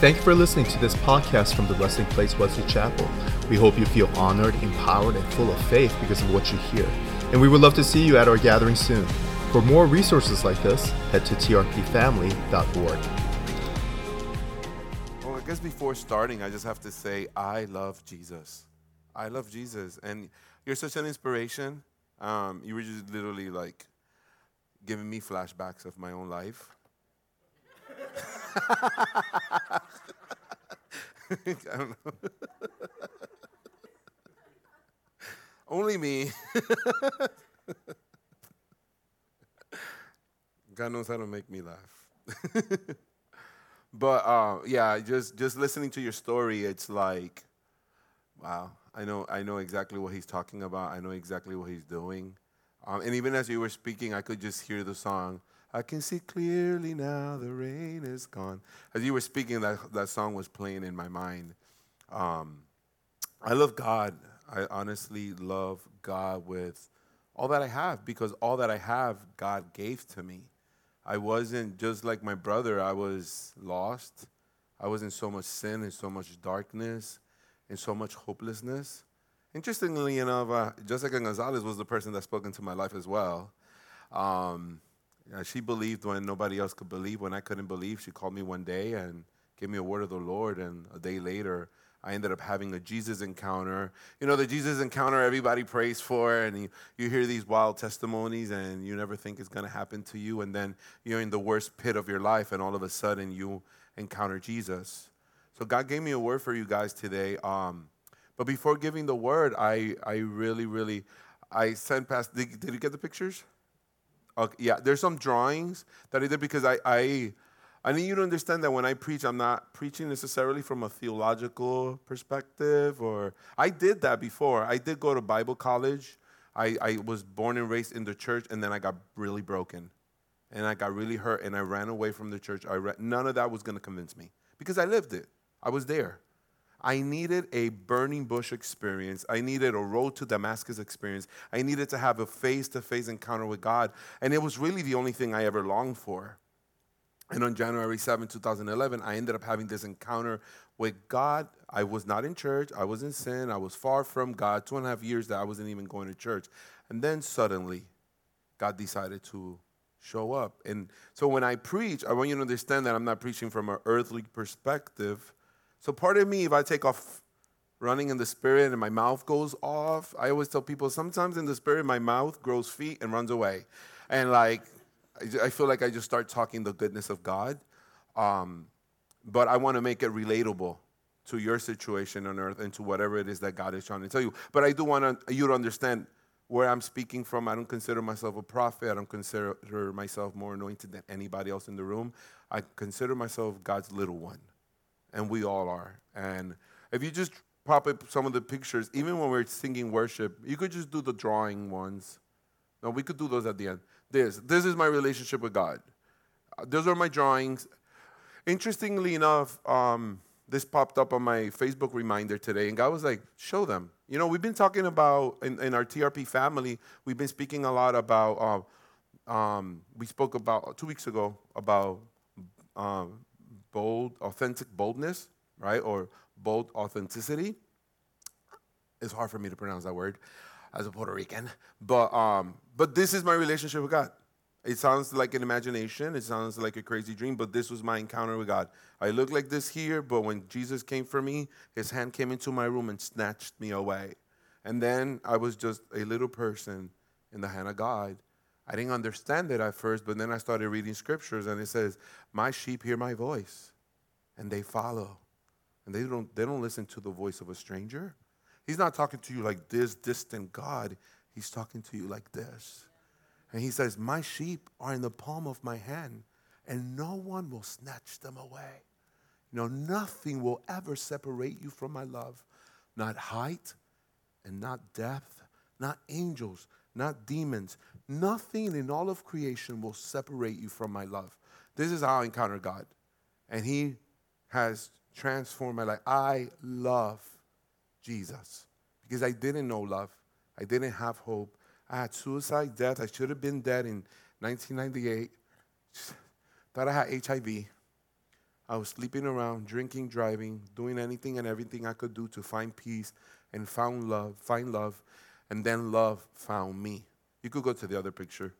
Thank you for listening to this podcast from the Resting Place Wesley Chapel. We hope you feel honored, empowered, and full of faith because of what you hear. And we would love to see you at our gathering soon. For more resources like this, head to trpfamily.org. Well, I guess before starting, I just have to say, I love Jesus. I love Jesus. And you're such an inspiration. Um, you were just literally like giving me flashbacks of my own life. I don't know. Only me. God knows how to make me laugh. but uh, yeah, just just listening to your story, it's like, wow, I know I know exactly what he's talking about. I know exactly what he's doing. Um, and even as you were speaking, I could just hear the song. I can see clearly now the rain is gone. As you were speaking, that, that song was playing in my mind. Um, I love God. I honestly love God with all that I have because all that I have, God gave to me. I wasn't just like my brother, I was lost. I was in so much sin and so much darkness and so much hopelessness. Interestingly enough, uh, Jessica Gonzalez was the person that spoke into my life as well. Um, yeah, she believed when nobody else could believe. When I couldn't believe, she called me one day and gave me a word of the Lord. And a day later, I ended up having a Jesus encounter. You know, the Jesus encounter everybody prays for, and you, you hear these wild testimonies, and you never think it's going to happen to you. And then you're in the worst pit of your life, and all of a sudden you encounter Jesus. So God gave me a word for you guys today. Um, but before giving the word, I, I really, really, I sent past. Did, did you get the pictures? Okay, yeah, there's some drawings that I did because I, I, I need you to understand that when I preach, I'm not preaching necessarily from a theological perspective. Or I did that before. I did go to Bible college. I, I was born and raised in the church, and then I got really broken, and I got really hurt, and I ran away from the church. I re- none of that was going to convince me because I lived it. I was there. I needed a burning bush experience. I needed a road to Damascus experience. I needed to have a face to face encounter with God. And it was really the only thing I ever longed for. And on January 7, 2011, I ended up having this encounter with God. I was not in church. I was in sin. I was far from God. Two and a half years that I wasn't even going to church. And then suddenly, God decided to show up. And so when I preach, I want you to understand that I'm not preaching from an earthly perspective. So part of me, if I take off running in the spirit and my mouth goes off, I always tell people sometimes in the spirit my mouth grows feet and runs away, and like I feel like I just start talking the goodness of God, um, but I want to make it relatable to your situation on earth and to whatever it is that God is trying to tell you. But I do want you to understand where I'm speaking from. I don't consider myself a prophet. I don't consider myself more anointed than anybody else in the room. I consider myself God's little one and we all are. And if you just pop up some of the pictures, even when we're singing worship, you could just do the drawing ones. No, we could do those at the end. This, this is my relationship with God. Uh, those are my drawings. Interestingly enough, um, this popped up on my Facebook reminder today, and God was like, "Show them." You know, we've been talking about in, in our TRP family. We've been speaking a lot about. Uh, um, we spoke about two weeks ago about um, bold, authentic boldness, right? Or bold authenticity. It's hard for me to pronounce that word as a Puerto Rican. But um, but this is my relationship with God. It sounds like an imagination, it sounds like a crazy dream, but this was my encounter with God. I look like this here, but when Jesus came for me, his hand came into my room and snatched me away. And then I was just a little person in the hand of God. I didn't understand it at first, but then I started reading scriptures and it says, My sheep hear my voice and they follow. And they don't, they don't listen to the voice of a stranger. He's not talking to you like this distant God, he's talking to you like this. And he says, My sheep are in the palm of my hand, and no one will snatch them away. You know, nothing will ever separate you from my love. Not height and not depth, not angels, not demons. Nothing in all of creation will separate you from my love. This is how I encounter God. And He has transformed my life. I love Jesus because I didn't know love, I didn't have hope. I had suicide, death. I should have been dead in 1998. Thought I had HIV. I was sleeping around, drinking, driving, doing anything and everything I could do to find peace and found love, find love, and then love found me. You could go to the other picture.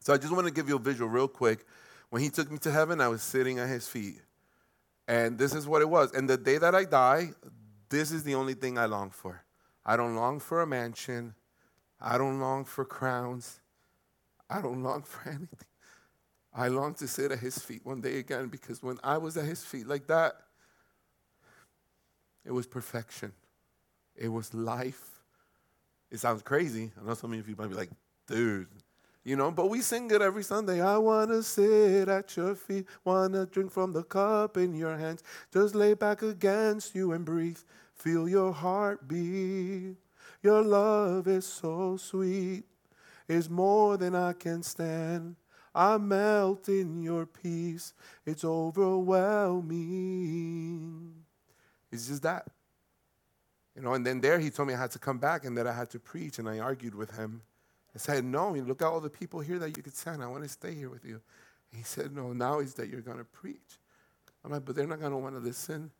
So I just want to give you a visual real quick. When he took me to heaven, I was sitting at his feet. And this is what it was. And the day that I die, this is the only thing I long for. I don't long for a mansion. I don't long for crowns. I don't long for anything. I long to sit at his feet one day again because when I was at his feet like that, it was perfection. It was life. It sounds crazy. I know some of you might be like, dude, you know, but we sing it every Sunday. I want to sit at your feet, want to drink from the cup in your hands. Just lay back against you and breathe. Feel your heart beat. Your love is so sweet, it's more than I can stand. I melt in your peace, it's overwhelming. It's just that. You know, and then there he told me I had to come back and that I had to preach, and I argued with him. I said, No, look at all the people here that you could send. I want to stay here with you. He said, No, now is that you're going to preach. I'm like, But they're not going to want to listen.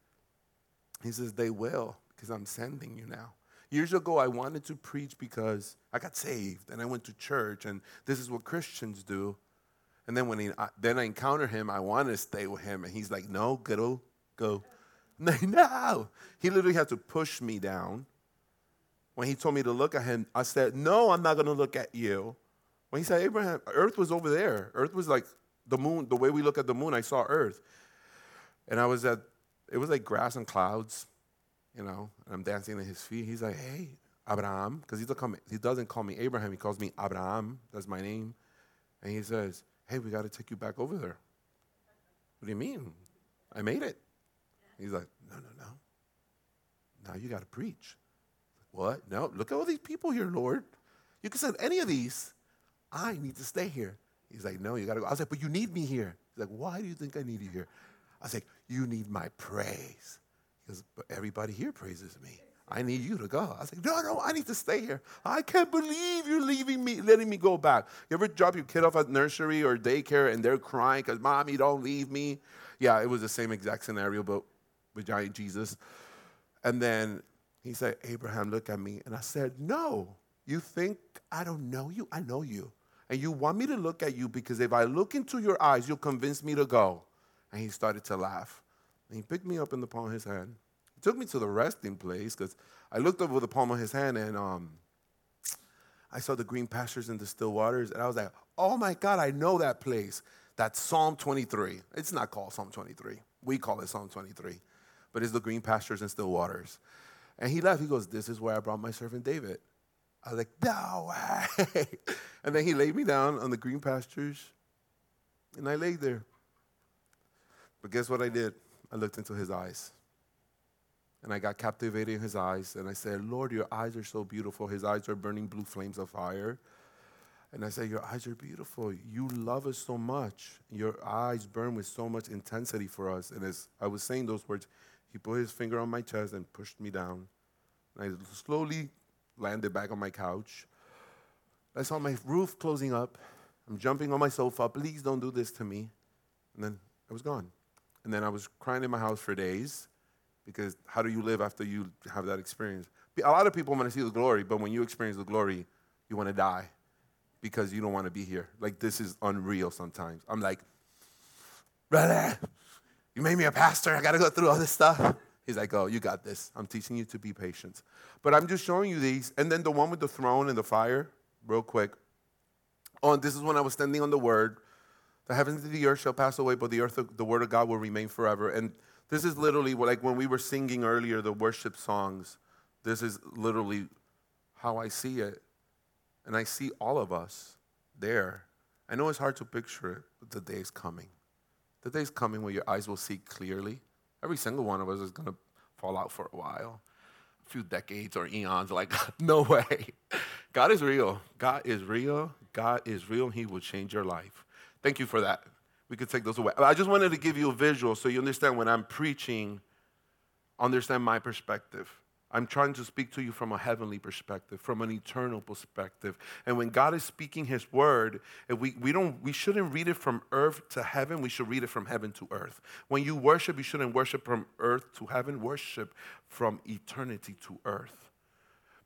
He says, They will, because I'm sending you now. Years ago, I wanted to preach because I got saved and I went to church, and this is what Christians do. And then when he, I, then I encounter him, I want to stay with him, and he's like, "No, go, go." No, he literally had to push me down when he told me to look at him, I said, No, I'm not going to look at you. When he said, Abraham, Earth was over there. Earth was like the moon, the way we look at the moon, I saw Earth. And I was at, it was like grass and clouds, you know, and I'm dancing at his feet. He's like, Hey, Abraham, because he, he doesn't call me Abraham, he calls me Abraham. That's my name. And he says, Hey, we got to take you back over there. What do you mean? I made it. He's like, No, no, no. Now you got to preach. What? No, look at all these people here, Lord. You can send any of these. I need to stay here. He's like, No, you got to go. I was like, But you need me here. He's like, Why do you think I need you here? I was like, You need my praise. He goes, But everybody here praises me. I need you to go. I was like, no, no, I need to stay here. I can't believe you're leaving me, letting me go back. You ever drop your kid off at nursery or daycare and they're crying because mommy don't leave me? Yeah, it was the same exact scenario, but with giant Jesus. And then he said, Abraham, look at me. And I said, No, you think I don't know you? I know you. And you want me to look at you because if I look into your eyes, you'll convince me to go. And he started to laugh. And he picked me up in the palm of his hand. He took me to the resting place because I looked over the palm of his hand and um, I saw the green pastures and the still waters. And I was like, oh my God, I know that place. That's Psalm 23. It's not called Psalm 23. We call it Psalm 23. But it's the green pastures and still waters. And he left. He goes, This is where I brought my servant David. I was like, No way. and then he laid me down on the green pastures, and I laid there. But guess what I did? I looked into his eyes. And I got captivated in his eyes. And I said, Lord, your eyes are so beautiful. His eyes are burning blue flames of fire. And I said, Your eyes are beautiful. You love us so much. Your eyes burn with so much intensity for us. And as I was saying those words, he put his finger on my chest and pushed me down. And I slowly landed back on my couch. I saw my roof closing up. I'm jumping on my sofa. Please don't do this to me. And then I was gone. And then I was crying in my house for days because how do you live after you have that experience? A lot of people want to see the glory, but when you experience the glory, you want to die because you don't want to be here. Like, this is unreal sometimes. I'm like, brother, you made me a pastor. I got to go through all this stuff. He's like, Oh, you got this. I'm teaching you to be patient. But I'm just showing you these. And then the one with the throne and the fire, real quick. Oh, and this is when I was standing on the word. The heavens and the earth shall pass away, but the earth, the word of God will remain forever. And this is literally like when we were singing earlier the worship songs. This is literally how I see it. And I see all of us there. I know it's hard to picture it, but the day is coming. The day's coming where your eyes will see clearly. Every single one of us is going to fall out for a while, a few decades or eons. Like, no way. God is real. God is real. God is real. He will change your life. Thank you for that. We could take those away. I just wanted to give you a visual so you understand when I'm preaching, understand my perspective. I'm trying to speak to you from a heavenly perspective, from an eternal perspective. And when God is speaking his word, we, we don't we shouldn't read it from earth to heaven, we should read it from heaven to earth. When you worship, you shouldn't worship from earth to heaven, worship from eternity to earth.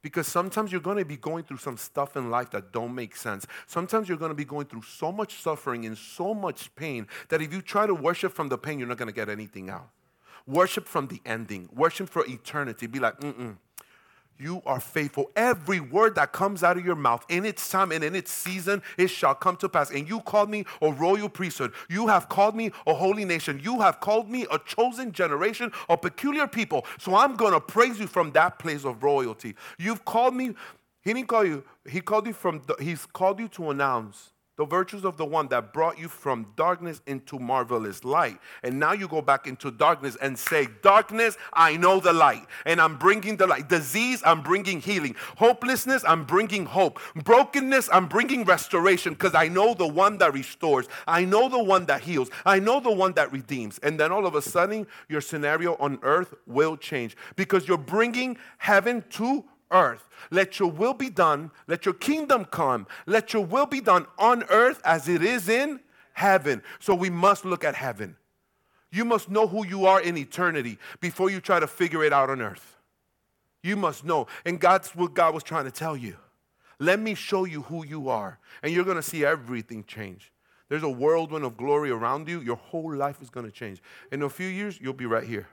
Because sometimes you're going to be going through some stuff in life that don't make sense. Sometimes you're going to be going through so much suffering and so much pain that if you try to worship from the pain, you're not going to get anything out. Worship from the ending. Worship for eternity. Be like, mm-mm. You are faithful. Every word that comes out of your mouth in its time and in its season, it shall come to pass. And you called me a royal priesthood. You have called me a holy nation. You have called me a chosen generation, a peculiar people. So I'm going to praise you from that place of royalty. You've called me. He didn't call you. He called you from. The, he's called you to announce the virtues of the one that brought you from darkness into marvelous light. And now you go back into darkness and say, Darkness, I know the light, and I'm bringing the light. Disease, I'm bringing healing. Hopelessness, I'm bringing hope. Brokenness, I'm bringing restoration because I know the one that restores. I know the one that heals. I know the one that redeems. And then all of a sudden, your scenario on earth will change because you're bringing heaven to earth. Let your will be done. Let your kingdom come. Let your will be done on earth as it is in heaven. So we must look at heaven. You must know who you are in eternity before you try to figure it out on earth. You must know. And God's what God was trying to tell you. Let me show you who you are. And you're going to see everything change. There's a whirlwind of glory around you. Your whole life is going to change. In a few years, you'll be right here.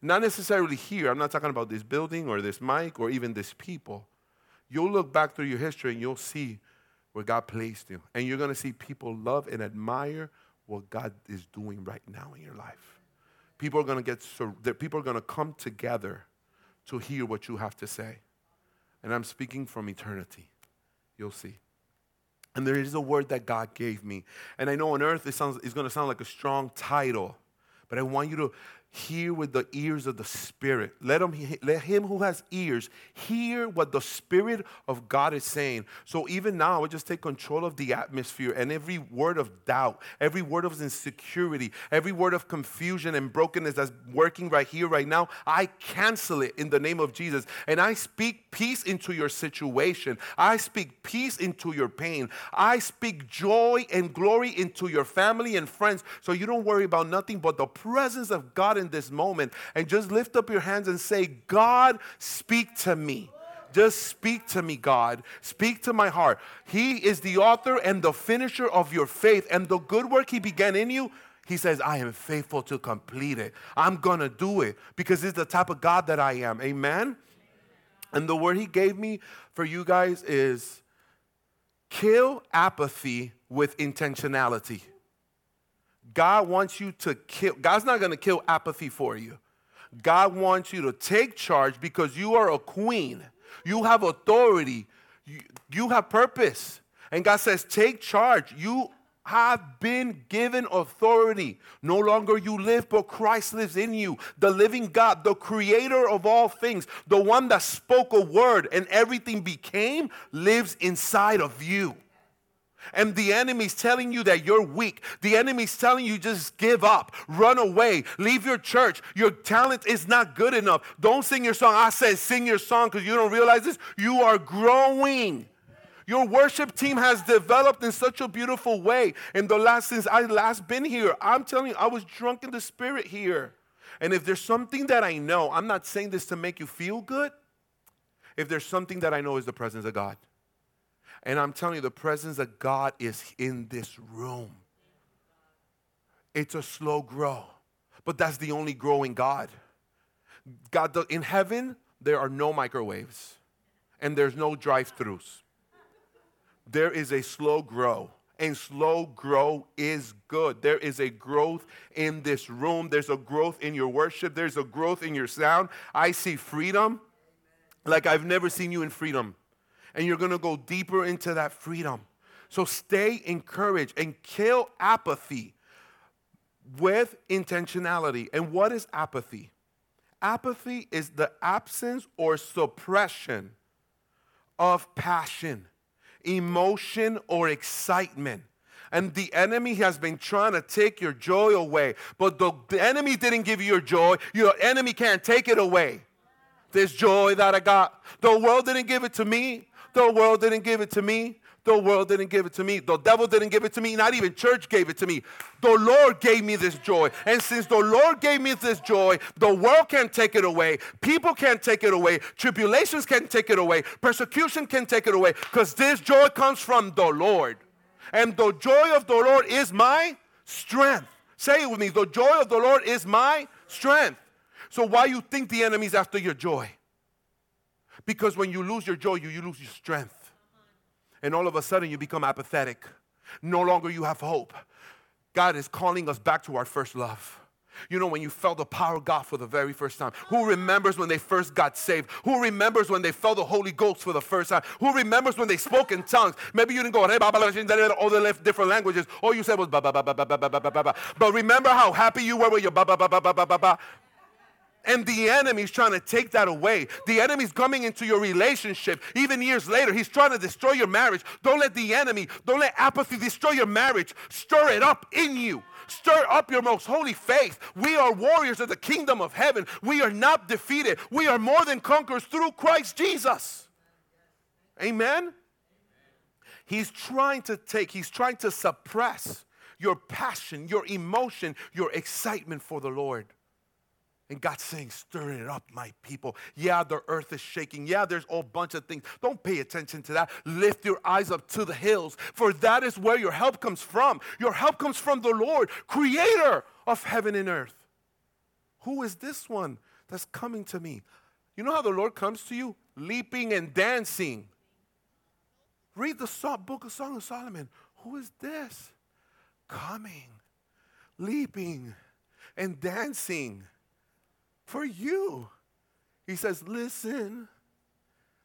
Not necessarily here. I'm not talking about this building or this mic or even this people. You'll look back through your history and you'll see where God placed you. And you're going to see people love and admire what God is doing right now in your life. People are going to get people are going to come together to hear what you have to say. And I'm speaking from eternity. You'll see. And there is a word that God gave me. And I know on earth it sounds it's going to sound like a strong title. But I want you to hear with the ears of the Spirit. Let him, let him who has ears hear what the Spirit of God is saying. So even now, I just take control of the atmosphere and every word of doubt, every word of insecurity, every word of confusion and brokenness that's working right here, right now, I cancel it in the name of Jesus. And I speak peace into your situation. I speak peace into your pain. I speak joy and glory into your family and friends. So you don't worry about nothing but the presence of God in this moment and just lift up your hands and say, God, speak to me. Just speak to me, God. Speak to my heart. He is the author and the finisher of your faith, and the good work He began in you. He says, I am faithful to complete it. I'm going to do it because it's the type of God that I am. Amen? And the word He gave me for you guys is kill apathy with intentionality. God wants you to kill. God's not going to kill apathy for you. God wants you to take charge because you are a queen. You have authority. You, you have purpose. And God says, take charge. You have been given authority. No longer you live, but Christ lives in you. The living God, the creator of all things, the one that spoke a word and everything became, lives inside of you and the enemy's telling you that you're weak, the enemy's telling you just give up, run away, leave your church, your talent is not good enough. Don't sing your song. I said sing your song because you don't realize this. You are growing. Your worship team has developed in such a beautiful way. In the last since I last been here, I'm telling you, I was drunk in the spirit here. And if there's something that I know, I'm not saying this to make you feel good. If there's something that I know is the presence of God. And I'm telling you, the presence of God is in this room. It's a slow grow, but that's the only growing God. God, in heaven, there are no microwaves and there's no drive throughs. There is a slow grow, and slow grow is good. There is a growth in this room, there's a growth in your worship, there's a growth in your sound. I see freedom like I've never seen you in freedom and you're going to go deeper into that freedom. So stay encouraged and kill apathy with intentionality. And what is apathy? Apathy is the absence or suppression of passion, emotion, or excitement. And the enemy has been trying to take your joy away. But the, the enemy didn't give you your joy. Your enemy can't take it away. This joy that I got. The world didn't give it to me. The world didn't give it to me. The world didn't give it to me. The devil didn't give it to me. Not even church gave it to me. The Lord gave me this joy. And since the Lord gave me this joy, the world can't take it away. People can't take it away. Tribulations can't take it away. Persecution can take it away. Because this joy comes from the Lord. And the joy of the Lord is my strength. Say it with me. The joy of the Lord is my strength. So why you think the enemy's after your joy? Because when you lose your joy, you, you lose your strength. And all of a sudden you become apathetic. No longer you have hope. God is calling us back to our first love. You know, when you felt the power of God for the very first time. Who remembers when they first got saved? Who remembers when they felt the Holy Ghost for the first time? Who remembers when they spoke in tongues? Maybe you didn't go, all the different languages. All you said was, ba, ba, ba, ba, ba, ba, ba, ba, ba. But remember how happy you were with your ba, ba, ba, ba, ba, ba, ba. And the enemy's trying to take that away. The enemy's coming into your relationship. Even years later, he's trying to destroy your marriage. Don't let the enemy, don't let apathy destroy your marriage. Stir it up in you. Stir up your most holy faith. We are warriors of the kingdom of heaven. We are not defeated. We are more than conquerors through Christ Jesus. Amen? He's trying to take, he's trying to suppress your passion, your emotion, your excitement for the Lord. And God's saying, stir it up, my people. Yeah, the earth is shaking. Yeah, there's a whole bunch of things. Don't pay attention to that. Lift your eyes up to the hills, for that is where your help comes from. Your help comes from the Lord, creator of heaven and earth. Who is this one that's coming to me? You know how the Lord comes to you? Leaping and dancing. Read the book of Song of Solomon. Who is this? Coming, leaping, and dancing for you. He says, Listen.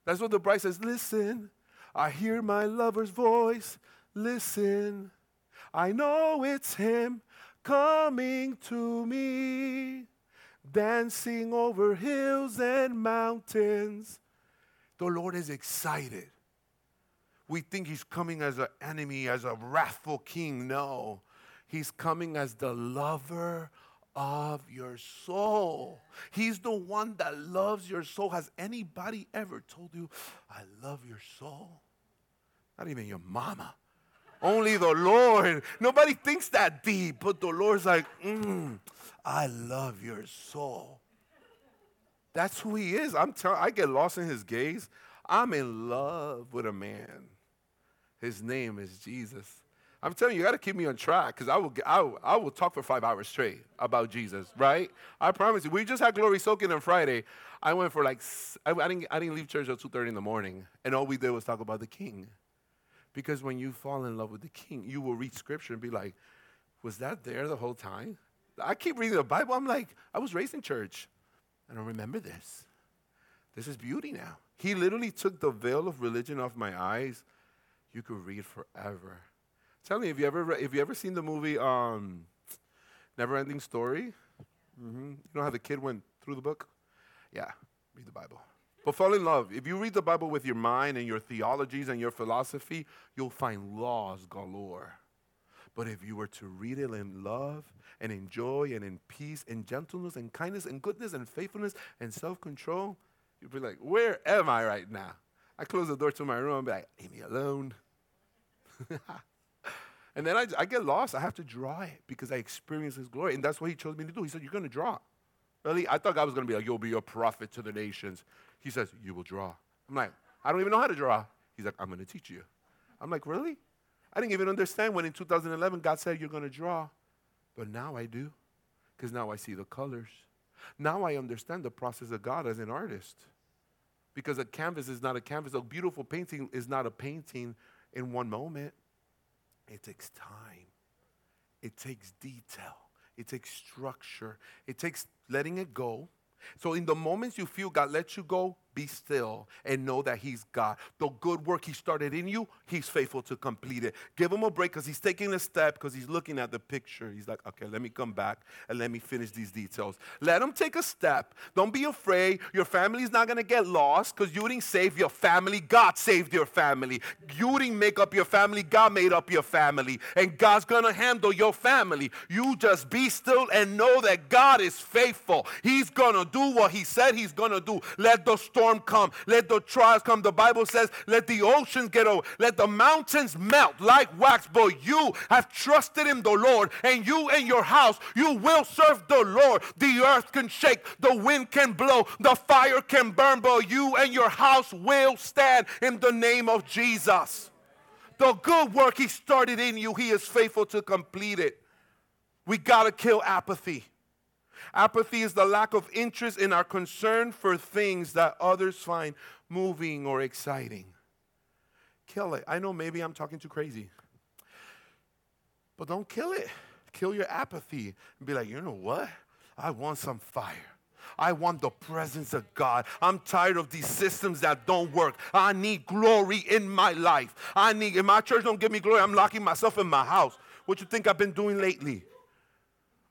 That's what the bride says, Listen. I hear my lover's voice. Listen. I know it's him coming to me, dancing over hills and mountains. The Lord is excited. We think he's coming as an enemy, as a wrathful king. No, he's coming as the lover of your soul. He's the one that loves your soul. Has anybody ever told you, I love your soul? Not even your mama. Only the Lord. Nobody thinks that deep, but the Lord's like, mm, I love your soul. That's who he is. I'm telling I get lost in his gaze. I'm in love with a man. His name is Jesus. I'm telling you, you got to keep me on track because I will, I, will, I will talk for five hours straight about Jesus, right? I promise you. We just had Glory Soaking on Friday. I went for like, I, I, didn't, I didn't leave church until 2.30 in the morning, and all we did was talk about the King. Because when you fall in love with the King, you will read Scripture and be like, was that there the whole time? I keep reading the Bible. I'm like, I was raised in church. I don't remember this. This is beauty now. He literally took the veil of religion off my eyes. You could read forever. Tell me, have you ever have you ever seen the movie um, Never Ending Story? Mm-hmm. You know how the kid went through the book? Yeah, read the Bible. But fall in love. If you read the Bible with your mind and your theologies and your philosophy, you'll find laws galore. But if you were to read it in love and in joy and in peace and gentleness and kindness and goodness and faithfulness and self control, you'd be like, Where am I right now? I close the door to my room and be like, Leave me alone. And then I, I get lost. I have to draw it because I experience His glory. And that's what He chose me to do. He said, You're going to draw. Really? I thought God was going to be like, You'll be a prophet to the nations. He says, You will draw. I'm like, I don't even know how to draw. He's like, I'm going to teach you. I'm like, Really? I didn't even understand when in 2011 God said, You're going to draw. But now I do because now I see the colors. Now I understand the process of God as an artist. Because a canvas is not a canvas. A beautiful painting is not a painting in one moment. It takes time, it takes detail, it takes structure, it takes letting it go. So, in the moments you feel God lets you go, be still and know that He's God. The good work He started in you, He's faithful to complete it. Give Him a break because He's taking a step because He's looking at the picture. He's like, okay, let me come back and let me finish these details. Let Him take a step. Don't be afraid. Your family's not going to get lost because you didn't save your family. God saved your family. You didn't make up your family. God made up your family. And God's going to handle your family. You just be still and know that God is faithful. He's going to do what He said He's going to do. Let the storm come. Let the trials come. The Bible says, let the oceans get over. Let the mountains melt like wax. But you have trusted in the Lord, and you and your house, you will serve the Lord. The earth can shake, the wind can blow, the fire can burn, but you and your house will stand in the name of Jesus. The good work He started in you, He is faithful to complete it. We got to kill apathy. Apathy is the lack of interest in our concern for things that others find moving or exciting. Kill it. I know maybe I'm talking too crazy, but don't kill it. Kill your apathy and be like, you know what? I want some fire. I want the presence of God. I'm tired of these systems that don't work. I need glory in my life. I need, if my church don't give me glory, I'm locking myself in my house. What you think I've been doing lately?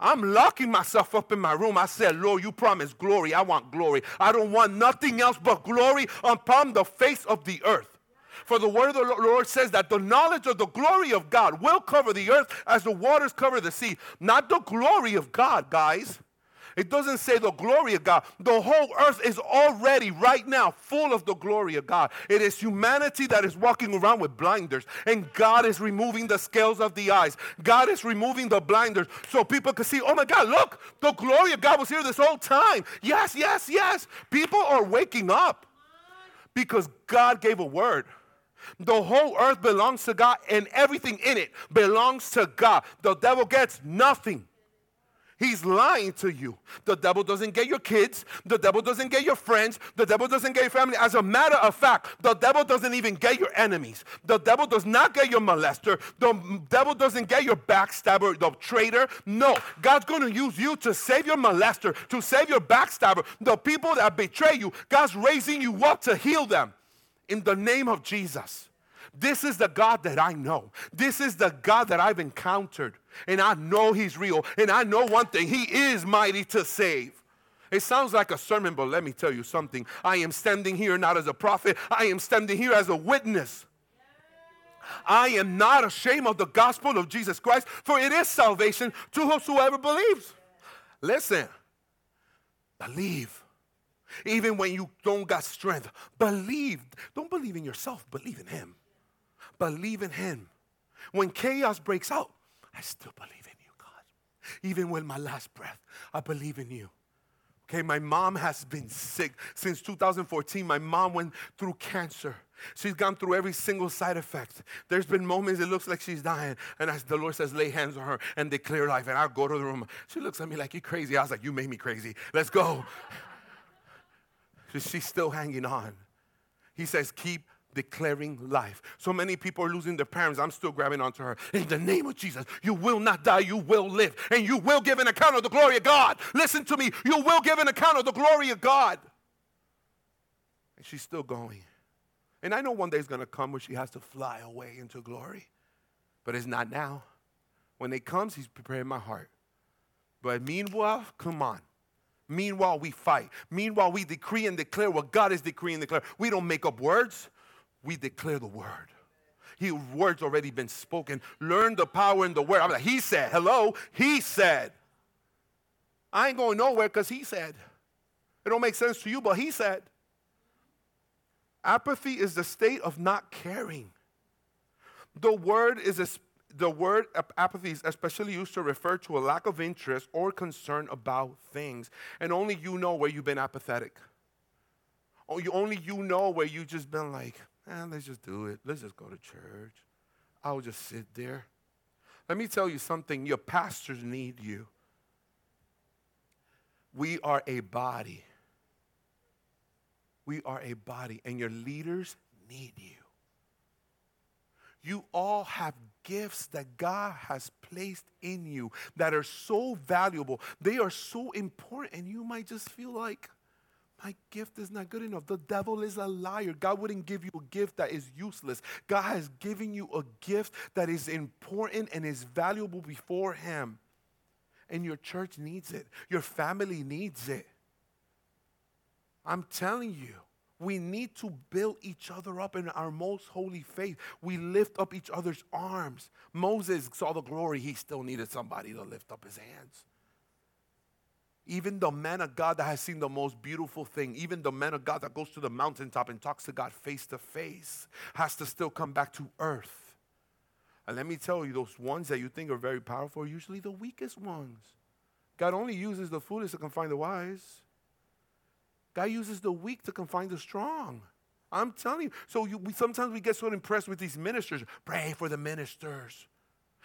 I'm locking myself up in my room. I said, Lord, you promised glory. I want glory. I don't want nothing else but glory upon the face of the earth. For the word of the Lord says that the knowledge of the glory of God will cover the earth as the waters cover the sea. Not the glory of God, guys. It doesn't say the glory of God. The whole earth is already right now full of the glory of God. It is humanity that is walking around with blinders, and God is removing the scales of the eyes. God is removing the blinders so people can see, oh my God, look, the glory of God was here this whole time. Yes, yes, yes. People are waking up because God gave a word. The whole earth belongs to God, and everything in it belongs to God. The devil gets nothing. He's lying to you. The devil doesn't get your kids. The devil doesn't get your friends. The devil doesn't get your family. As a matter of fact, the devil doesn't even get your enemies. The devil does not get your molester. The devil doesn't get your backstabber, the traitor. No, God's going to use you to save your molester, to save your backstabber. The people that betray you, God's raising you up to heal them in the name of Jesus. This is the God that I know. This is the God that I've encountered. And I know He's real. And I know one thing He is mighty to save. It sounds like a sermon, but let me tell you something. I am standing here not as a prophet, I am standing here as a witness. I am not ashamed of the gospel of Jesus Christ, for it is salvation to whosoever believes. Listen, believe. Even when you don't got strength, believe. Don't believe in yourself, believe in Him. Believe in Him. When chaos breaks out, I still believe in you, God. Even with my last breath, I believe in you. Okay, my mom has been sick since 2014. My mom went through cancer. She's gone through every single side effect. There's been moments it looks like she's dying, and as the Lord says, lay hands on her and declare life. And I go to the room. She looks at me like, you crazy. I was like, you made me crazy. Let's go. She's still hanging on. He says, keep declaring life. So many people are losing their parents. I'm still grabbing onto her. In the name of Jesus, you will not die, you will live, and you will give an account of the glory of God. Listen to me, you will give an account of the glory of God. And she's still going. And I know one day is going to come where she has to fly away into glory, but it's not now. When it comes, He's preparing my heart. But meanwhile, come on. Meanwhile, we fight. Meanwhile, we decree and declare what God is decreeing and declare. We don't make up words we declare the word. He word's already been spoken. Learn the power in the word. I'm like, he said, hello, he said. I ain't going nowhere because he said. It don't make sense to you, but he said. Apathy is the state of not caring. The word is a, the word apathy is especially used to refer to a lack of interest or concern about things, and only you know where you've been apathetic. Oh, only you know where you've just been like, eh, let's just do it. Let's just go to church. I'll just sit there. Let me tell you something your pastors need you. We are a body. We are a body, and your leaders need you. You all have gifts that God has placed in you that are so valuable. They are so important, and you might just feel like, my gift is not good enough. The devil is a liar. God wouldn't give you a gift that is useless. God has given you a gift that is important and is valuable before Him. And your church needs it, your family needs it. I'm telling you. We need to build each other up in our most holy faith. We lift up each other's arms. Moses saw the glory, he still needed somebody to lift up his hands. Even the man of God that has seen the most beautiful thing, even the man of God that goes to the mountaintop and talks to God face to face, has to still come back to earth. And let me tell you, those ones that you think are very powerful are usually the weakest ones. God only uses the foolish to confine the wise. God uses the weak to confine the strong. I'm telling you. So you, we, sometimes we get so impressed with these ministers. Pray for the ministers.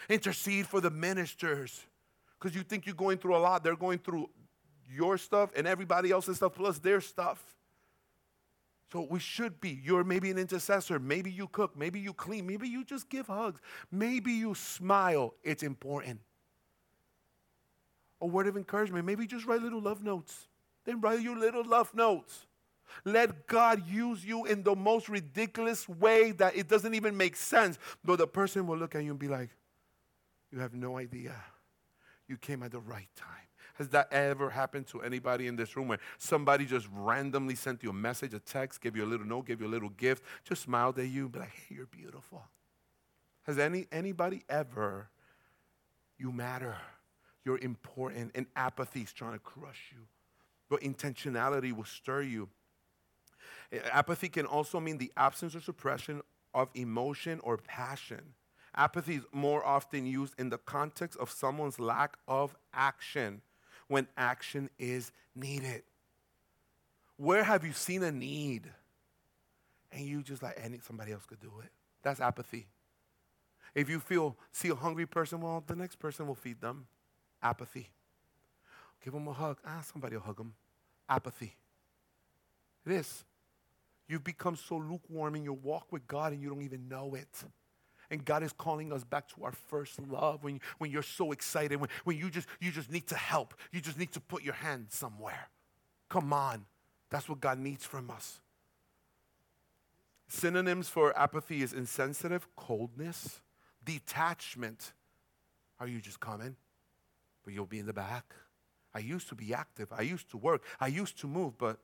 Intercede for the ministers. Because you think you're going through a lot. They're going through your stuff and everybody else's stuff plus their stuff. So we should be. You're maybe an intercessor. Maybe you cook. Maybe you clean. Maybe you just give hugs. Maybe you smile. It's important. A word of encouragement. Maybe just write little love notes. Then write your little love notes. Let God use you in the most ridiculous way that it doesn't even make sense. But the person will look at you and be like, You have no idea. You came at the right time. Has that ever happened to anybody in this room where somebody just randomly sent you a message, a text, gave you a little note, gave you a little gift, just smiled at you and be like, hey, you're beautiful? Has any anybody ever, you matter, you're important, and apathy is trying to crush you? but intentionality will stir you. Apathy can also mean the absence or suppression of emotion or passion. Apathy is more often used in the context of someone's lack of action when action is needed. Where have you seen a need and you just like, any somebody else could do it? That's apathy. If you feel see a hungry person, well, the next person will feed them. Apathy. Give them a hug. Ah, somebody will hug them. Apathy. It is. You've become so lukewarm in your walk with God and you don't even know it. And God is calling us back to our first love when, when you're so excited, when, when you, just, you just need to help. You just need to put your hand somewhere. Come on. That's what God needs from us. Synonyms for apathy is insensitive, coldness, detachment. Are you just coming? But you'll be in the back. I used to be active. I used to work. I used to move, but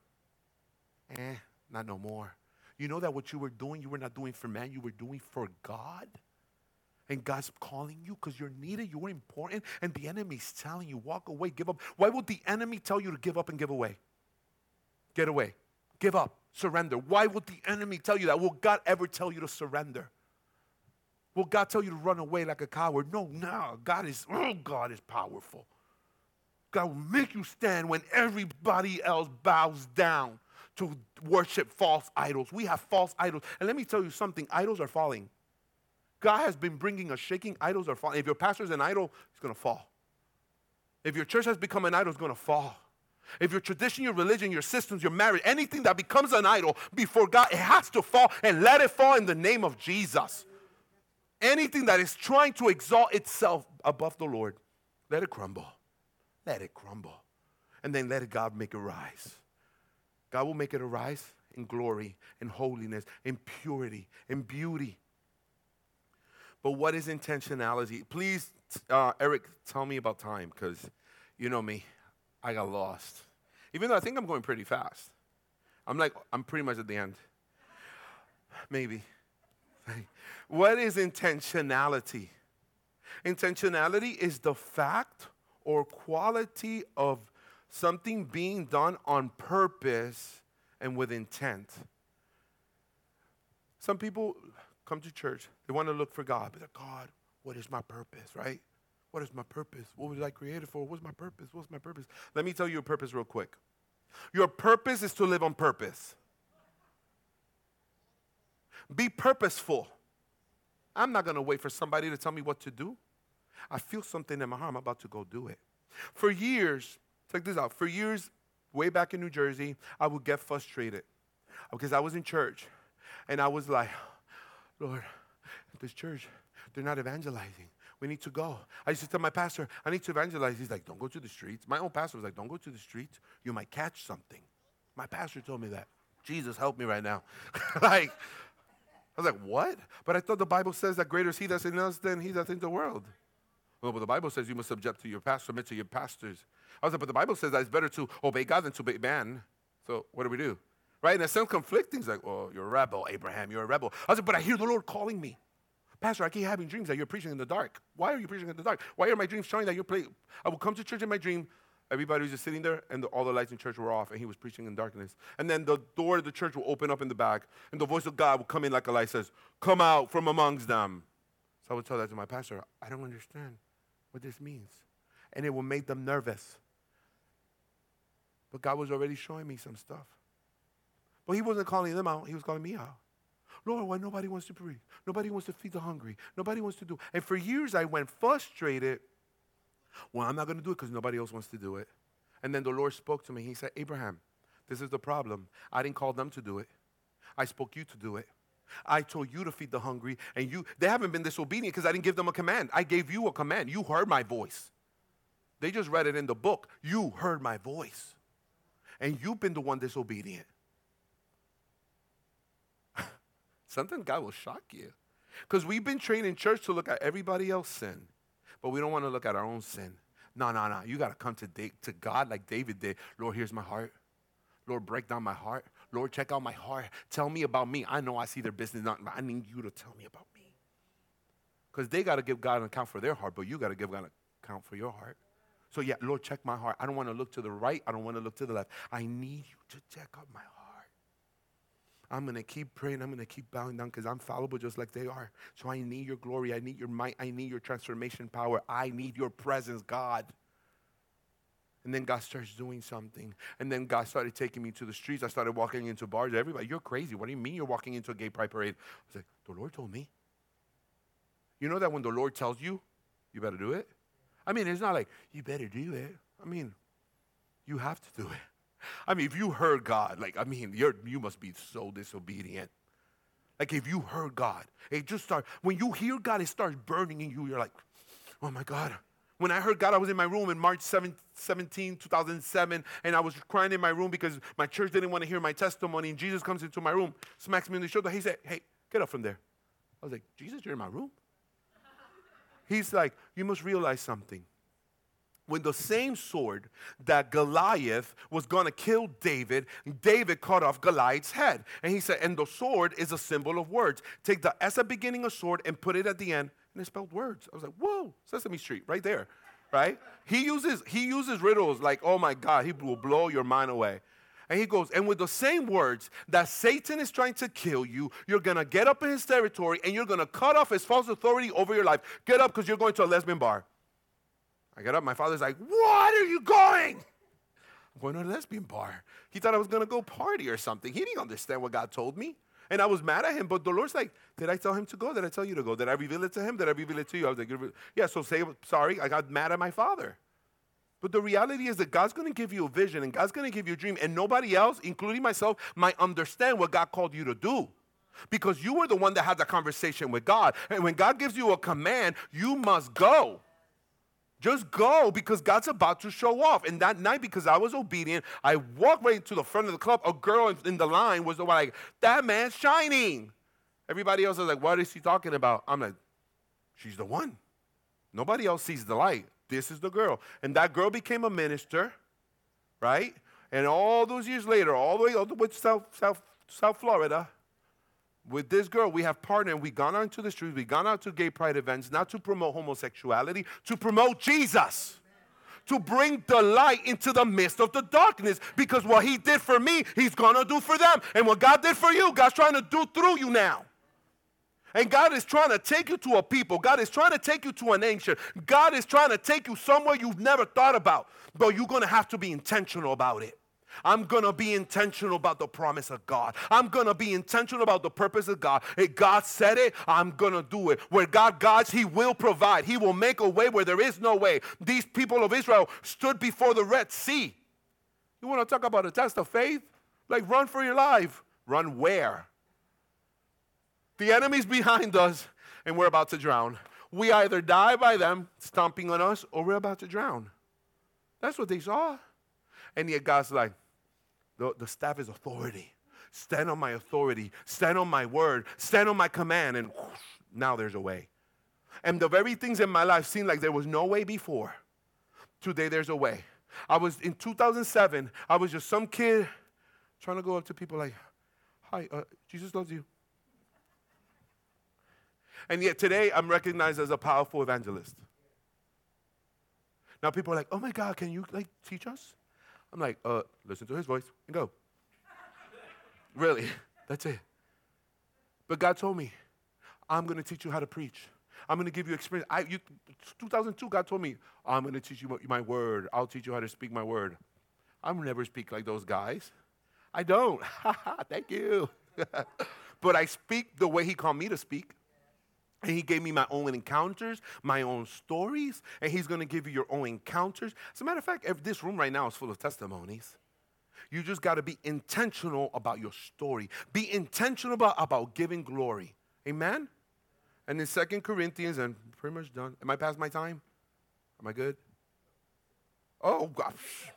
eh, not no more. You know that what you were doing, you were not doing for man, you were doing for God. And God's calling you because you're needed, you're important, and the enemy's telling you, walk away, give up. Why would the enemy tell you to give up and give away? Get away, give up, surrender. Why would the enemy tell you that? Will God ever tell you to surrender? Will God tell you to run away like a coward? No, no. God is, oh, God is powerful. God will make you stand when everybody else bows down to worship false idols. We have false idols. And let me tell you something idols are falling. God has been bringing us shaking. Idols are falling. If your pastor is an idol, it's going to fall. If your church has become an idol, it's going to fall. If your tradition, your religion, your systems, your marriage, anything that becomes an idol before God, it has to fall and let it fall in the name of Jesus. Anything that is trying to exalt itself above the Lord, let it crumble let it crumble. And then let God make it rise. God will make it arise in glory, in holiness, in purity, in beauty. But what is intentionality? Please, uh, Eric, tell me about time because you know me, I got lost. Even though I think I'm going pretty fast. I'm like, I'm pretty much at the end. Maybe. What is intentionality? Intentionality is the fact or quality of something being done on purpose and with intent. Some people come to church, they want to look for God, but like, God, what is my purpose, right? What is my purpose? What was I created for? What's my purpose? What's my purpose? Let me tell you your purpose real quick. Your purpose is to live on purpose. Be purposeful. I'm not going to wait for somebody to tell me what to do. I feel something in my heart. I'm about to go do it. For years, check this out. For years, way back in New Jersey, I would get frustrated because I was in church and I was like, Lord, this church, they're not evangelizing. We need to go. I used to tell my pastor, I need to evangelize. He's like, don't go to the streets. My own pastor was like, don't go to the streets. You might catch something. My pastor told me that. Jesus, help me right now. like, I was like, what? But I thought the Bible says that greater is he that's in us than he that's in the world. Well, but the Bible says you must subject to your pastor, submit to your pastors. I was like, but the Bible says that it's better to obey God than to obey man. So what do we do? Right? And it sounds conflicting. It's like, oh, you're a rebel, Abraham, you're a rebel. I was like, but I hear the Lord calling me. Pastor, I keep having dreams that you're preaching in the dark. Why are you preaching in the dark? Why are my dreams showing that you're playing? I will come to church in my dream. Everybody was just sitting there, and the, all the lights in church were off, and he was preaching in darkness. And then the door of the church will open up in the back, and the voice of God will come in like a light, says, "Come out from amongst them." So I would tell that to my pastor. I don't understand what this means, and it will make them nervous. But God was already showing me some stuff. But He wasn't calling them out; He was calling me out. Lord, why nobody wants to pray? Nobody wants to feed the hungry. Nobody wants to do. And for years I went frustrated. Well, I'm not going to do it because nobody else wants to do it. And then the Lord spoke to me. He said, Abraham, this is the problem. I didn't call them to do it. I spoke you to do it. I told you to feed the hungry, and you they haven't been disobedient because I didn't give them a command. I gave you a command. You heard my voice. They just read it in the book. You heard my voice. And you've been the one disobedient. Something God will shock you. Because we've been trained in church to look at everybody else's sin, but we don't want to look at our own sin. No, no, no. You got to come to, to God like David did. Lord, here's my heart. Lord, break down my heart. Lord, check out my heart. Tell me about me. I know I see their business, not, I need you to tell me about me. Because they got to give God an account for their heart, but you got to give God an account for your heart. So, yeah, Lord, check my heart. I don't want to look to the right. I don't want to look to the left. I need you to check out my heart. I'm going to keep praying. I'm going to keep bowing down because I'm fallible just like they are. So I need your glory. I need your might. I need your transformation power. I need your presence, God. And then God starts doing something. And then God started taking me to the streets. I started walking into bars. Everybody, you're crazy. What do you mean you're walking into a gay pride parade? I was like, the Lord told me. You know that when the Lord tells you, you better do it? I mean, it's not like, you better do it. I mean, you have to do it. I mean, if you heard God, like, I mean, you're, you must be so disobedient. Like, if you heard God, it just starts, when you hear God, it starts burning in you. You're like, oh my God. When I heard God, I was in my room in March 7, 17, 2007, and I was crying in my room because my church didn't want to hear my testimony. And Jesus comes into my room, smacks me on the shoulder. He said, Hey, get up from there. I was like, Jesus, you're in my room? He's like, You must realize something when the same sword that Goliath was going to kill David, David cut off Goliath's head. And he said, and the sword is a symbol of words. Take the S at beginning of sword and put it at the end, and it spelled words. I was like, whoa, Sesame Street, right there, right? He uses, he uses riddles like, oh my God, he will blow your mind away. And he goes, and with the same words that Satan is trying to kill you, you're going to get up in his territory and you're going to cut off his false authority over your life. Get up because you're going to a lesbian bar. I get up. My father's like, What are you going? I'm going to a lesbian bar. He thought I was going to go party or something. He didn't understand what God told me. And I was mad at him, but the Lord's like, Did I tell him to go? Did I tell you to go? Did I reveal it to him? Did I reveal it to you? I was like, Yeah, so say sorry. I got mad at my father. But the reality is that God's going to give you a vision and God's going to give you a dream, and nobody else, including myself, might understand what God called you to do. Because you were the one that had the conversation with God. And when God gives you a command, you must go. Just go because God's about to show off. And that night, because I was obedient, I walked right to the front of the club. A girl in the line was like, That man's shining. Everybody else was like, What is he talking about? I'm like, She's the one. Nobody else sees the light. This is the girl. And that girl became a minister, right? And all those years later, all the way, all the way to South, South, South Florida, with this girl, we have partnered. We've gone out into the streets. We've gone out to gay pride events, not to promote homosexuality, to promote Jesus. To bring the light into the midst of the darkness. Because what he did for me, he's going to do for them. And what God did for you, God's trying to do through you now. And God is trying to take you to a people. God is trying to take you to a nation. God is trying to take you somewhere you've never thought about. But you're going to have to be intentional about it. I'm going to be intentional about the promise of God. I'm going to be intentional about the purpose of God. If God said it, I'm going to do it. Where God guides, He will provide. He will make a way where there is no way. These people of Israel stood before the Red Sea. You want to talk about a test of faith? Like, run for your life. Run where? The enemy's behind us, and we're about to drown. We either die by them stomping on us, or we're about to drown. That's what they saw. And yet God's like, The, the staff is authority. Stand on my authority. Stand on my word. Stand on my command. And whoosh, now there's a way. And the very things in my life seemed like there was no way before. Today there's a way. I was in 2007, I was just some kid trying to go up to people like, Hi, uh, Jesus loves you. And yet today I'm recognized as a powerful evangelist. Now people are like, oh my God, can you like teach us? I'm like, uh, listen to his voice and go. really, that's it. But God told me, I'm going to teach you how to preach. I'm going to give you experience. I, you, 2002, God told me, I'm going to teach you my word. I'll teach you how to speak my word. I'll never speak like those guys. I don't. Thank you. but I speak the way He called me to speak. And he gave me my own encounters, my own stories, and he's to give you your own encounters. As a matter of fact, this room right now is full of testimonies. You just got to be intentional about your story. Be intentional about, about giving glory. Amen? And in Second Corinthians, and pretty much done. Am I past my time? Am I good? Oh, gosh.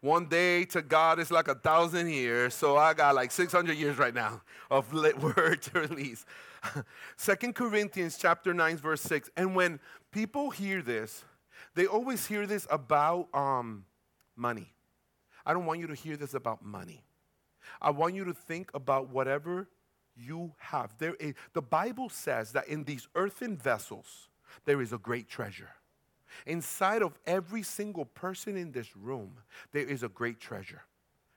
One day to God is like a thousand years, so I got like 600 years right now of word to release. Second Corinthians chapter 9, verse 6. And when people hear this, they always hear this about um, money. I don't want you to hear this about money. I want you to think about whatever you have. There is, the Bible says that in these earthen vessels, there is a great treasure. Inside of every single person in this room, there is a great treasure.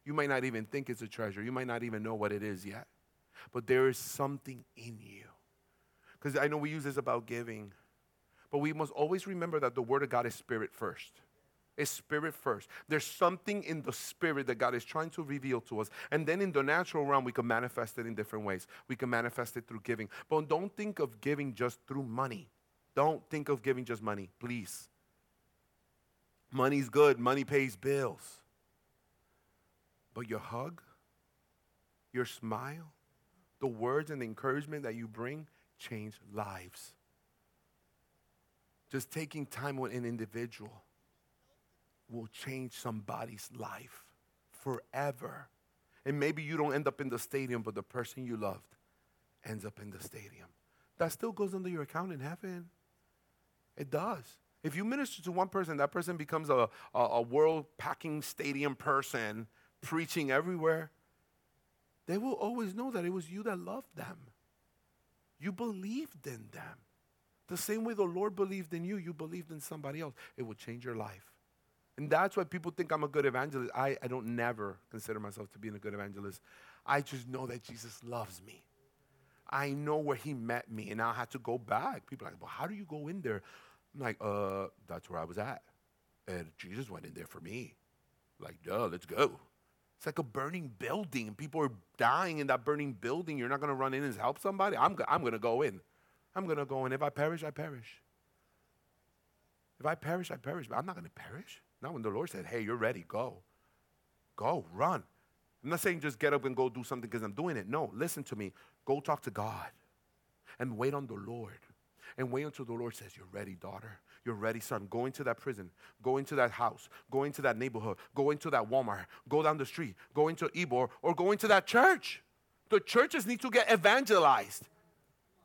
You might not even think it's a treasure. You might not even know what it is yet. But there is something in you. Because I know we use this about giving, but we must always remember that the Word of God is spirit first. It's spirit first. There's something in the spirit that God is trying to reveal to us. And then in the natural realm, we can manifest it in different ways. We can manifest it through giving. But don't think of giving just through money. Don't think of giving just money, please. Money's good, money pays bills. But your hug, your smile, the words and the encouragement that you bring change lives. Just taking time with an individual will change somebody's life forever. And maybe you don't end up in the stadium, but the person you loved ends up in the stadium. That still goes under your account in heaven. It does. If you minister to one person, that person becomes a, a, a world packing stadium person preaching everywhere. They will always know that it was you that loved them. You believed in them. The same way the Lord believed in you, you believed in somebody else. It will change your life. And that's why people think I'm a good evangelist. I, I don't never consider myself to be a good evangelist. I just know that Jesus loves me. I know where he met me, and I had to go back. People are like, well, how do you go in there? I'm like, uh, that's where I was at. And Jesus went in there for me. Like, duh, let's go. It's like a burning building, and people are dying in that burning building. You're not going to run in and help somebody? I'm, I'm going to go in. I'm going to go in. If I perish, I perish. If I perish, I perish. But I'm not going to perish. Not when the Lord said, hey, you're ready, go. Go, run. I'm not saying just get up and go do something because I'm doing it. No, listen to me. Go talk to God and wait on the Lord and wait until the Lord says, You're ready, daughter. You're ready, son. Go into that prison. Go into that house. Go into that neighborhood. Go into that Walmart. Go down the street. Go into Ybor or go into that church. The churches need to get evangelized.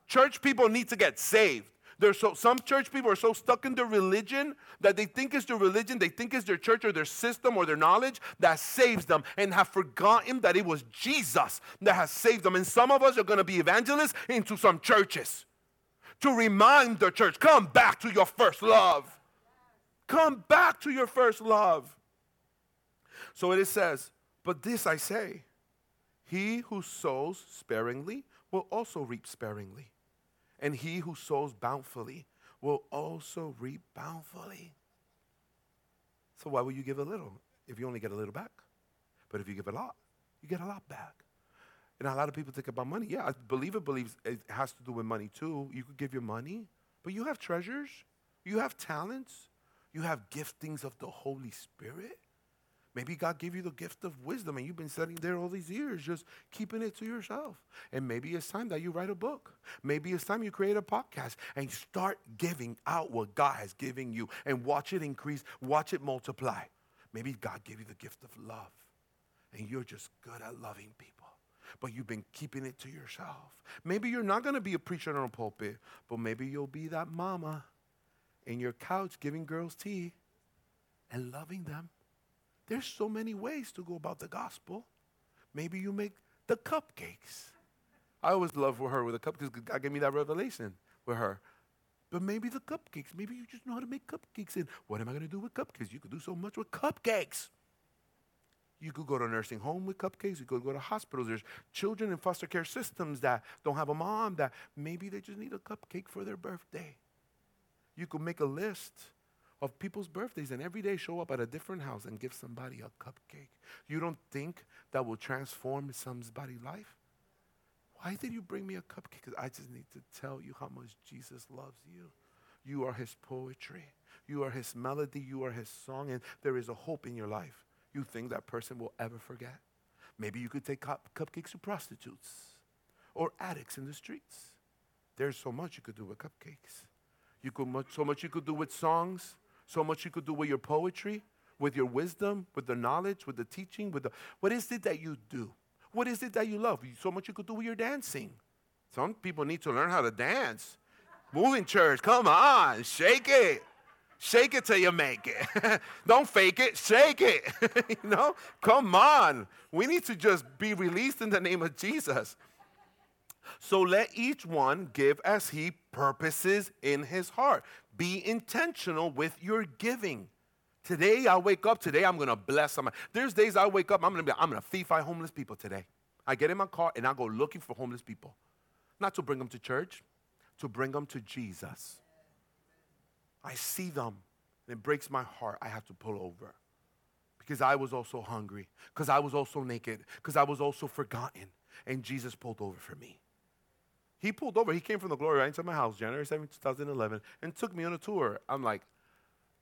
Church people need to get saved. There's so, some church people are so stuck in their religion that they think it's their religion, they think it's their church or their system or their knowledge that saves them and have forgotten that it was Jesus that has saved them. And some of us are going to be evangelists into some churches to remind the church come back to your first love. Come back to your first love. So it says, But this I say, he who sows sparingly will also reap sparingly, and he who sows bountifully will also reap bountifully. So why will you give a little if you only get a little back? But if you give a lot, you get a lot back. And a lot of people think about money. Yeah, I believe it believes it has to do with money too. You could give your money, but you have treasures, you have talents, you have giftings of the Holy Spirit. Maybe God gave you the gift of wisdom and you've been sitting there all these years just keeping it to yourself. And maybe it's time that you write a book. Maybe it's time you create a podcast and start giving out what God has given you and watch it increase, watch it multiply. Maybe God gave you the gift of love. and you're just good at loving people, but you've been keeping it to yourself. Maybe you're not going to be a preacher on a pulpit, but maybe you'll be that mama in your couch giving girls tea and loving them. There's so many ways to go about the gospel. Maybe you make the cupcakes. I always love her with the cupcakes. Because God gave me that revelation with her. But maybe the cupcakes. Maybe you just know how to make cupcakes. And what am I going to do with cupcakes? You could do so much with cupcakes. You could go to a nursing home with cupcakes. You could go to hospitals. There's children in foster care systems that don't have a mom that maybe they just need a cupcake for their birthday. You could make a list of people's birthdays and every day show up at a different house and give somebody a cupcake. You don't think that will transform somebody's life? Why did you bring me a cupcake? Because I just need to tell you how much Jesus loves you. You are his poetry. You are his melody. You are his song. And there is a hope in your life. You think that person will ever forget? Maybe you could take cup- cupcakes to prostitutes or addicts in the streets. There's so much you could do with cupcakes. You could much, so much you could do with songs, so much you could do with your poetry, with your wisdom, with the knowledge, with the teaching, with the what is it that you do? What is it that you love? So much you could do with your dancing. Some people need to learn how to dance. Moving church, come on, shake it. Shake it till you make it. Don't fake it, shake it. you know? Come on. We need to just be released in the name of Jesus. So let each one give as he purposes in his heart. Be intentional with your giving. Today I wake up, today I'm gonna bless somebody. There's days I wake up, I'm gonna be, I'm gonna feed five homeless people today. I get in my car and I go looking for homeless people. Not to bring them to church, to bring them to Jesus. I see them and it breaks my heart. I have to pull over because I was also hungry, because I was also naked, because I was also forgotten. And Jesus pulled over for me. He pulled over. He came from the glory right into my house, January 7, 2011, and took me on a tour. I'm like,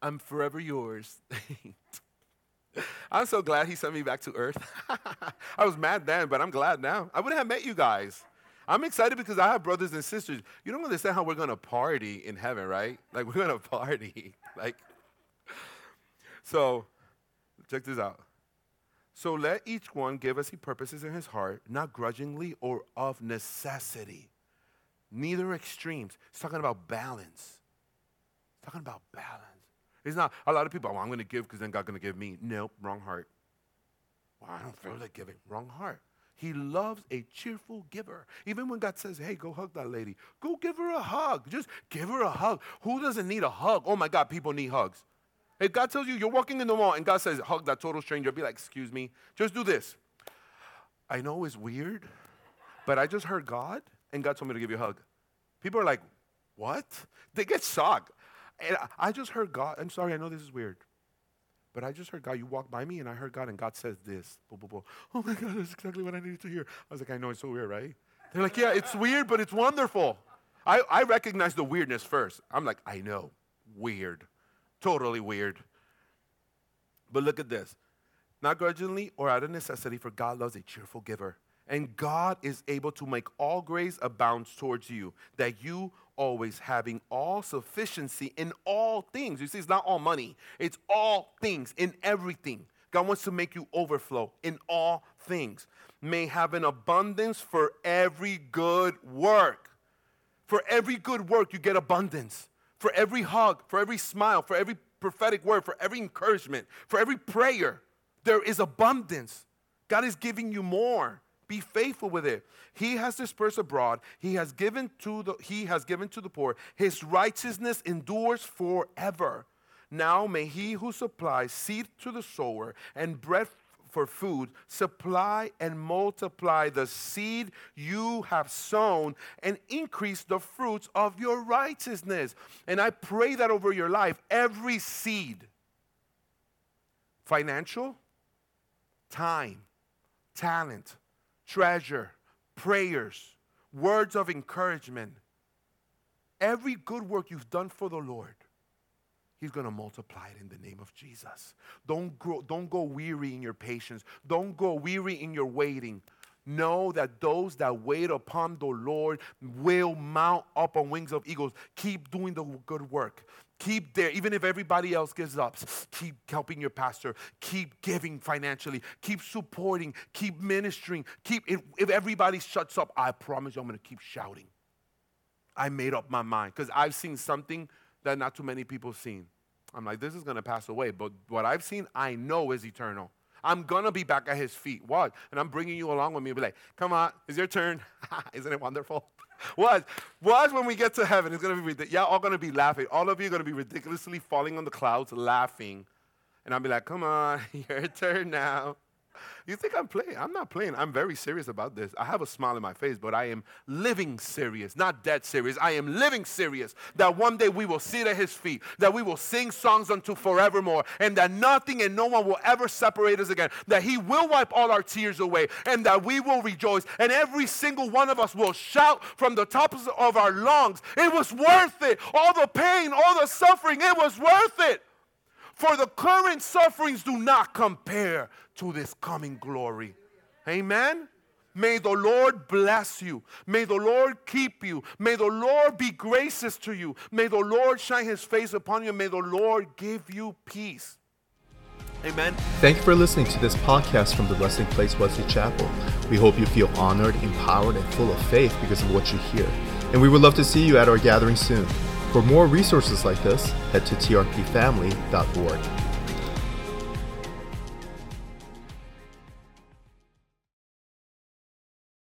I'm forever yours. I'm so glad he sent me back to earth. I was mad then, but I'm glad now. I wouldn't have met you guys. I'm excited because I have brothers and sisters. You don't understand how we're going to party in heaven, right? Like, we're going to party. like, so, check this out. So let each one give as he purposes in his heart, not grudgingly or of necessity. Neither extremes. It's talking about balance. It's talking about balance. It's not a lot of people, oh, I'm going to give because then God's going to give me. Nope, wrong heart. Well, I don't feel like giving. Wrong heart. He loves a cheerful giver. Even when God says, hey, go hug that lady, go give her a hug. Just give her a hug. Who doesn't need a hug? Oh my God, people need hugs. If God tells you you're walking in the mall and God says, hug that total stranger, be like, excuse me, just do this. I know it's weird, but I just heard God and God told me to give you a hug. People are like, what? They get shocked. And I just heard God. I'm sorry, I know this is weird. But I just heard God. You walked by me and I heard God, and God says this. Oh my God, that's exactly what I needed to hear. I was like, I know it's so weird, right? They're like, yeah, it's weird, but it's wonderful. I, I recognize the weirdness first. I'm like, I know, weird, totally weird. But look at this. Not grudgingly or out of necessity, for God loves a cheerful giver. And God is able to make all grace abound towards you, that you always having all sufficiency in all things. You see, it's not all money, it's all things, in everything. God wants to make you overflow in all things. May have an abundance for every good work. For every good work, you get abundance. For every hug, for every smile, for every prophetic word, for every encouragement, for every prayer, there is abundance. God is giving you more. Be faithful with it. He has dispersed abroad. He has given to the he has given to the poor. His righteousness endures forever. Now may he who supplies seed to the sower and bread for food supply and multiply the seed you have sown and increase the fruits of your righteousness. And I pray that over your life, every seed, financial, time, talent, treasure, prayers, words of encouragement. Every good work you've done for the Lord, He's going to multiply it in the name of Jesus. Don't, grow, don't go weary in your patience. Don't go weary in your waiting. Know that those that wait upon the Lord will mount up on wings of eagles. Keep doing the good work. Keep there, even if everybody else gives up. Keep helping your pastor. Keep giving financially. Keep supporting. Keep ministering. Keep. If, if everybody shuts up, I promise you, I'm going to keep shouting. I made up my mind because I've seen something that not too many people seen. I'm like, this is going to pass away, but what I've seen, I know is eternal. I'm going to be back at his feet. What? And I'm bringing you along with me. Be like, come on, it's your turn. Isn't it wonderful? What? Watch when we get to heaven. It's going to be. Y'all all going to be laughing. All of you are going to be ridiculously falling on the clouds laughing. And I'll be like, come on, your turn now. You think I'm playing? I'm not playing. I'm very serious about this. I have a smile in my face, but I am living serious, not dead serious. I am living serious that one day we will sit at his feet, that we will sing songs unto forevermore, and that nothing and no one will ever separate us again, that he will wipe all our tears away, and that we will rejoice, and every single one of us will shout from the tops of our lungs, It was worth it. All the pain, all the suffering, it was worth it. For the current sufferings do not compare to this coming glory. Amen. May the Lord bless you. May the Lord keep you. May the Lord be gracious to you. May the Lord shine his face upon you. May the Lord give you peace. Amen. Thank you for listening to this podcast from the Resting Place Wesley Chapel. We hope you feel honored, empowered, and full of faith because of what you hear. And we would love to see you at our gathering soon. For more resources like this, head to trpfamily.org.